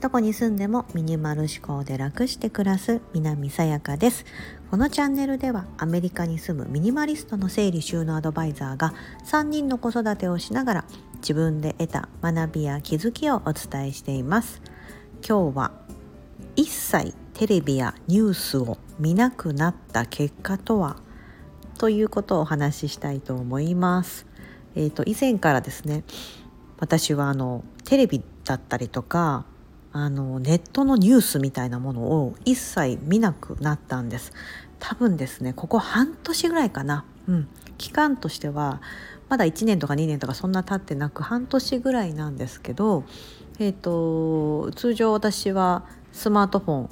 どこに住んでもミニマル思考で楽して暮らす南さやかです。このチャンネルではアメリカに住むミニマリストの整理収納アドバイザーが3人の子育てをしながら自分で得た学びや気づきをお伝えしています。今日は一切テレビやニュースを見なくなった結果とはということをお話ししたいと思います。えーと、以前からですね私はあのテレビだったりとかあのネットのニュースみたいなものを一切見なくなったんです。多分ですねここ半年ぐらいかな、うん、期間としてはまだ1年とか2年とかそんな経ってなく半年ぐらいなんですけど、えーと、通常私はスマートフォン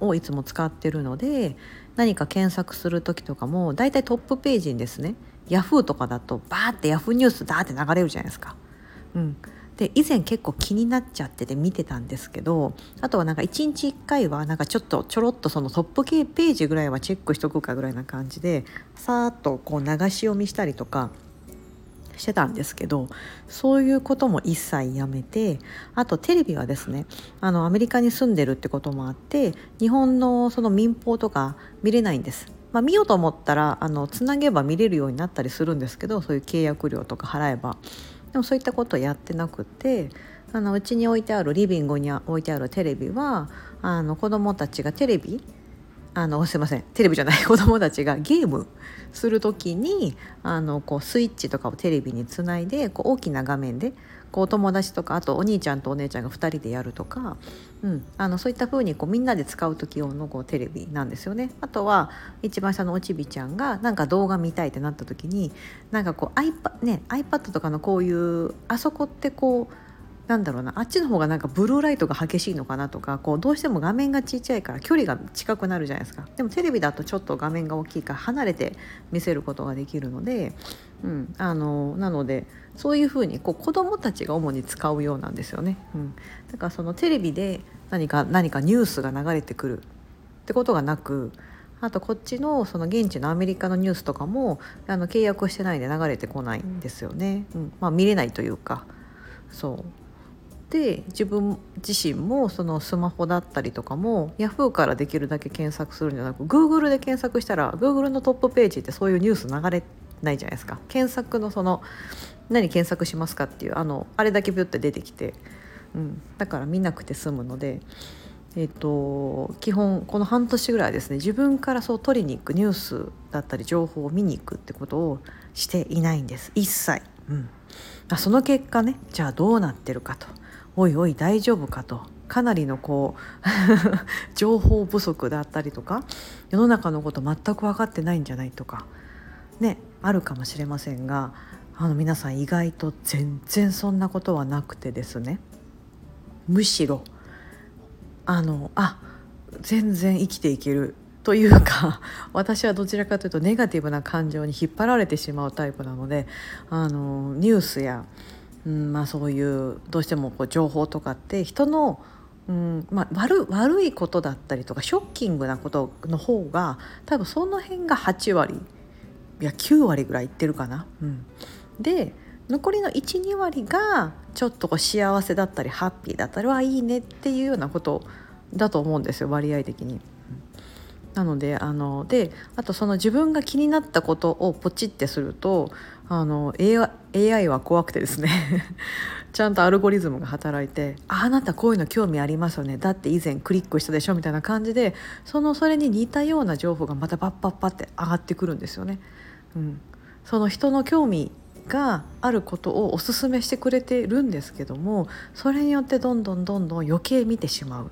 をいつも使ってるので何か検索する時とかもだいたいトップページにですねヤフーとかだとバーってヤフーニュースダーって流れるじゃないですか。うん、で以前結構気になっちゃってて見てたんですけどあとはなんか1日1回はなんかちょっとちょろっとそのトップページぐらいはチェックしとくかぐらいな感じでさーっとこう流し読みしたりとかしてたんですけどそういうことも一切やめてあとテレビはですねあのアメリカに住んでるってこともあって日本のその民放とか見れないんです。まあ、見ようと思ったらあのつなげば見れるようになったりするんですけどそういう契約料とか払えば。でもそういったことをやってなくてあのうちに置いてあるリビングに置いてあるテレビはあの子供たちがテレビあのすいません。テレビじゃない。子供たちがゲームする時にあのこうスイッチとかをテレビにつないでこう大きな画面でこう友達とかあとお兄ちゃんとお姉ちゃんが2人でやるとか、うん、あのそういった風にこうみんなで使う時用のこうテレビなんですよね。あとは一番下のおちびちゃんがなんか動画見たいってなった時になんかこう iPad,、ね、iPad とかのこういうあそこってこうなんだろうなあっちの方がなんかブルーライトが激しいのかなとかこうどうしても画面がちっちゃいから距離が近くなるじゃないですか。でもテレビだとちょっと画面が大きいから離れて見せることができるので、うん、あのなのでそういうふうにこう子どもたちが主に使うようなんですよね、うん、だからそのテレビで何か何かニュースが流れてくる。ってことがなくあとこっちのその現地のアメリカのニュースとかもあの契約してないで流れてこないんですよね、うん。まあ、見れないというか。そう。で自分自身もそのスマホだったりとかも Yahoo からできるだけ検索するんじゃなく Google で検索したら Google のトップページってそういうニュース流れないじゃないですか。検索のその何検索しますかっていうあのあれだけビュッて出てきて、うん、だから見なくて済むので。えーと、基本この半年ぐらいですね自分からそう取りに行くニュースだったり情報を見に行くってことをしていないんです。一切、うん、あその結果ねじゃあどうなってるかと。おいおい大丈夫かと。かなりのこう 情報不足だったりとか世の中のこと全く分かってないんじゃないとかねあるかもしれませんがあの皆さん意外と全然そんなことはなくてですね。むしろあのあ全然生きていけるというか 私はどちらかというとネガティブな感情に引っ張られてしまうタイプなのであのニュースやうんまあ、そういうどうしてもこう情報とかって人の、うんまあ、悪悪いことだったりとかショッキングなことの方が多分その辺が8割いや9割ぐらいいってるかな。うん、で残りの12割がちょっとこう幸せだったりハッピーだったりはいいねっていうようなことだと思うんですよ割合的に。なのであのであとその自分が気になったことをポチってするとあの AI, AI は怖くてですね ちゃんとアルゴリズムが働いて「ああなたこういうの興味ありますよねだって以前クリックしたでしょ」みたいな感じでそのそれに似たような情報がまたパッパッパって上がってくるんですよね。うん、その人の興味があることをおすすめしてくれてるんですけどもそれによってどんどんどんどん余計見てしまう。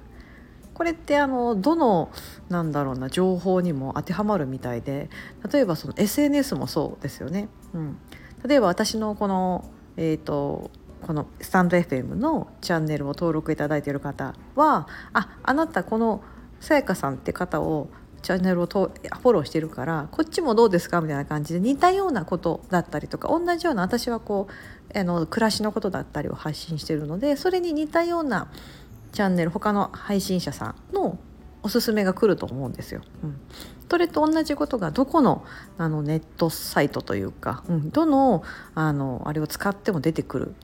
これってあのどのなんだろうな情報にも当てはまるみたいで例えばその SNS もそうですよね。うん、例えば私のこの、えー、このスタンド FM のチャンネルを登録いただいている方はああなたこのさやかさんって方をチャンネルをフォローしてるからこっちもどうですか？みたいな感じで似たようなことだったりとか同じような私はこうあの暮らしのことだったりを発信してるのでそれに似たようなチャンネル他の配信者さんのおすすめが来ると思うんですよ。うん、それと同じことがどこのあのネットサイトというか、うん、どのあのあれを使っても出てくる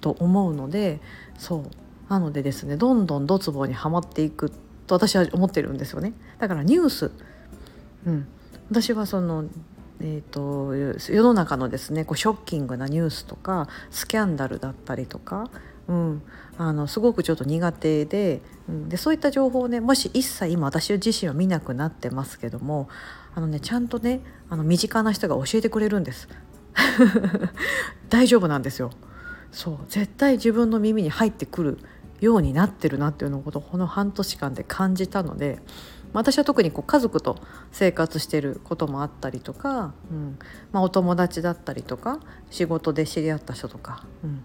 と思うのでそう。なのでですねどんどんドツボにはまっていくと私は思ってるんですよね。だからニュース、うん、私はそのえーと、世の中のですねこうショッキングなニュースとかスキャンダルだったりとか、うん、あのすごくちょっと苦手で,、うん、でそういった情報をねもし一切今私自身は見なくなってますけどもあの、ね、ちゃんとねあの身近な人が教えてくれるんです。大丈夫なんですよ。そう。絶対自分の耳に入ってくるようになってるなっていうのをこの半年間で感じたので私は特にこう家族と生活してることもあったりとか、うん。まあ、お友達だったりとか仕事で知り合った人とか、うん、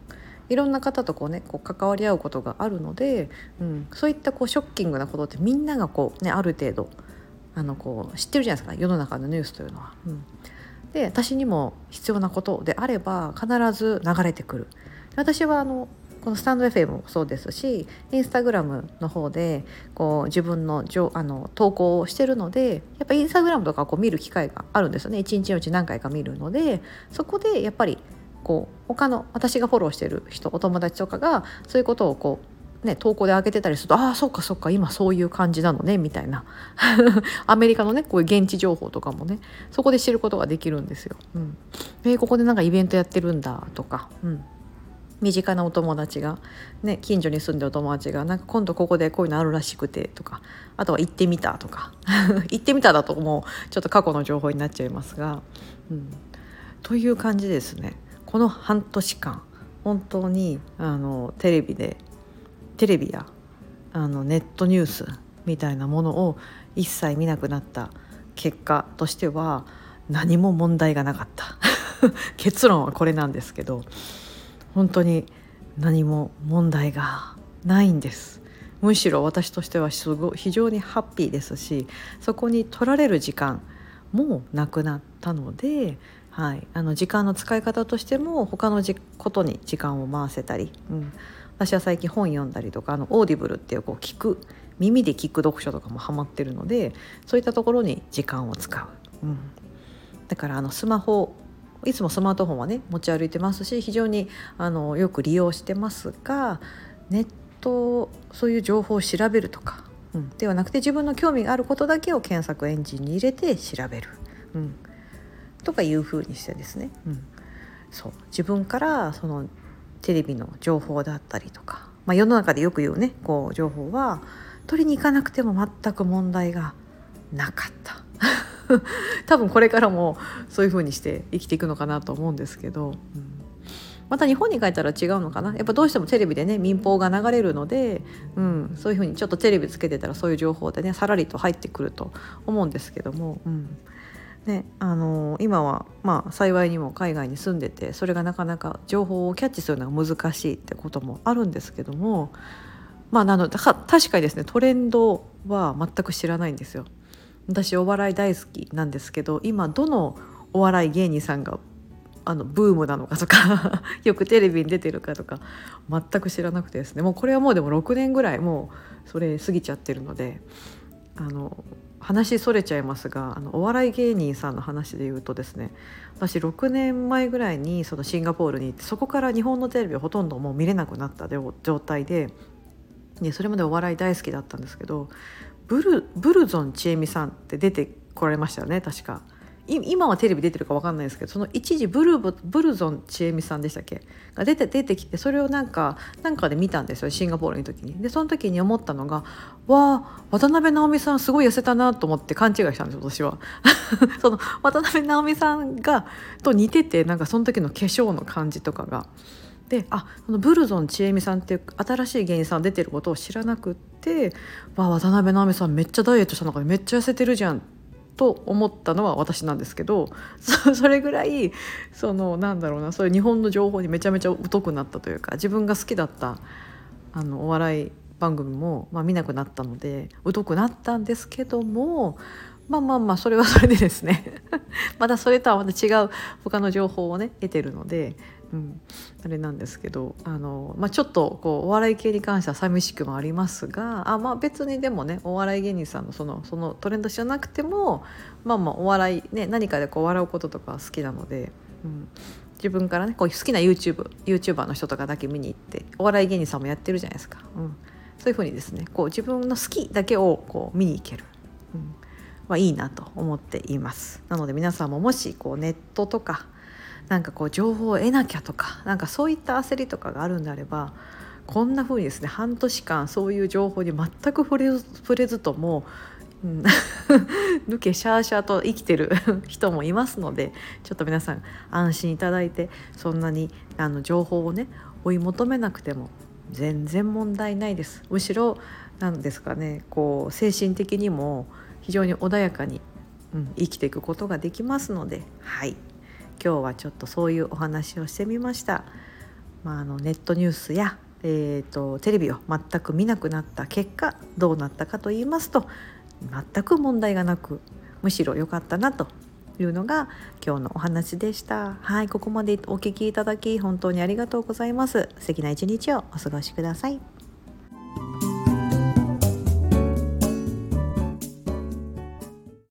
いろんな方とこう、ね、こう関わり合うことがあるので、うん、そういったこうショッキングなことってみんながこう、ね、ある程度あのこう知ってるじゃないですか世の中のニュースというのは。うん、で私にも必要なことであれば必ず流れてくる。私はあのこのスタンド FM もそうですしインスタグラムの方でこう自分のじょあの投稿をしてるのでやっぱインスタグラムとかこう見る機会があるんですよね一日のうち何回か見るのでそこでやっぱりこう他の私がフォローしてる人お友達とかがそういうことをこうね、投稿で上げてたりするとああそっかそっか今そういう感じなのねみたいな。アメリカのねこういう現地情報とかもねそこで知ることができるんですよ。うん、えここでなんかイベントやってるんだとか、うん、身近なお友達が、ね、近所に住んでるお友達がなんか今度ここでこういうのあるらしくてとかあとは行ってみたとか。行ってみただともうちょっと過去の情報になっちゃいますが、うん、という感じですね。この半年間本当にあのテレビでテレビやあのネットニュースみたいなものを一切見なくなった結果としては何も問題がなかった。結論はこれなんですけど本当に何も問題がないんです。むしろ私としてはすご非常にハッピーですしそこに取られる時間もなくなったので、はい、あの時間の使い方としても他のじことに時間を回せたり、うん、私は最近本読んだりとかあの Audible っていうこう聞く耳で聞く読書とかもハマってるのでそういったところに時間を使う、うん、だからあのスマホいつもスマートフォンはね持ち歩いてますし非常にあのよく利用してますがネットそういう情報を調べるとか、うん、ではなくて自分の興味があることだけを検索エンジンに入れて調べる、うん、とかいうふうにしてですね、うん、そう。自分からそのテレビの情報だったりとか、まあ、世の中でよく言うねこう情報は取りに行かなくても全く問題がなかった。多分これからもそういう風にして生きていくのかなと思うんですけど、うん、また日本に帰ったら違うのかな？やっぱどうしてもテレビでね民放が流れるので、うん、そういう風にちょっとテレビつけてたらそういう情報でねさらりと入ってくると思うんですけども。うんね、あのー、今は、まあ、幸いにも海外に住んでてそれがなかなか情報をキャッチするのが難しいってこともあるんですけどもまあなの確かにですねトレンドは全く知らないんですよ。私お笑い大好きなんですけど今どのお笑い芸人さんがあのブームなのかとか よくテレビに出てるかとか全く知らなくてですねもうこれはもうでも6年ぐらいもうそれ過ぎちゃってるのであの話それちゃいますがあのお笑い芸人さんの話で言うとですね私6年前ぐらいにそのシンガポールに行ってそこから日本のテレビをほとんどもう見れなくなった状態で、ね、それまでお笑い大好きだったんですけどブルブルゾンちえみさんって出てこられましたよね確か。今はテレビ出てるか分かんないですけどその一時ブルブルゾンちえみさんでしたっけ？が出て出てきてそれをなんかなんかで見たんですよシンガポールの時に。でその時に思ったのがわあ渡辺直美さんすごい痩せたなと思って勘違いしたんです私は。その渡辺直美さんがと似ててなんかその時の化粧の感じとかが。であそのブルゾンちえみさんっていう新しい芸人さん出てることを知らなくってわ渡辺直美さんめっちゃダイエットしたのかめっちゃ痩せてるじゃんと思ったのは私なんですけど それぐらいそのなんだろうなそういう日本の情報にめちゃめちゃ疎くなったというか自分が好きだったあのお笑い番組も、まあ、見なくなったので疎くなったんですけどもまあまあまあそれはそれでですね。またそれとはまた違う他の情報をね得てるので、うん、あれなんですけどあの、まあ、ちょっとこうお笑い系に関しては寂しくもありますがあ、まあ、別にでもねお笑い芸人さんのそのそのトレンドじゃなくてもまあまあお笑い、ね、何かでこう笑うこととか好きなので。うん。自分からねこう好きな YouTube YouTuber の人とかだけ見に行ってお笑い芸人さんもやってるじゃないですか、うん、そういうふうにですねこう自分の好きだけをこう見に行ける、うん。はいいなと思っています。なので皆さんももしこうネットとかなんかこう情報を得なきゃとかなんかそういった焦りとかがあるんであればこんな風にですね半年間そういう情報に全く触れず触れずともう、抜けシャーシャーと生きてる 人もいますのでちょっと皆さん安心いただいてそんなにあの情報をね追い求めなくても全然問題ないです。むしろ何ですかねこう精神的にも非常に穏やかに、うん、生きていくことができますのではい。今日はちょっとそういうお話をしてみました。まあ、あのネットニュースやえーと、テレビを全く見なくなった結果どうなったかと言いますと全く問題がなくむしろ良かったなというのが今日のお話でした。はいここまでお聞きいただき本当にありがとうございます。素敵な一日をお過ごしください。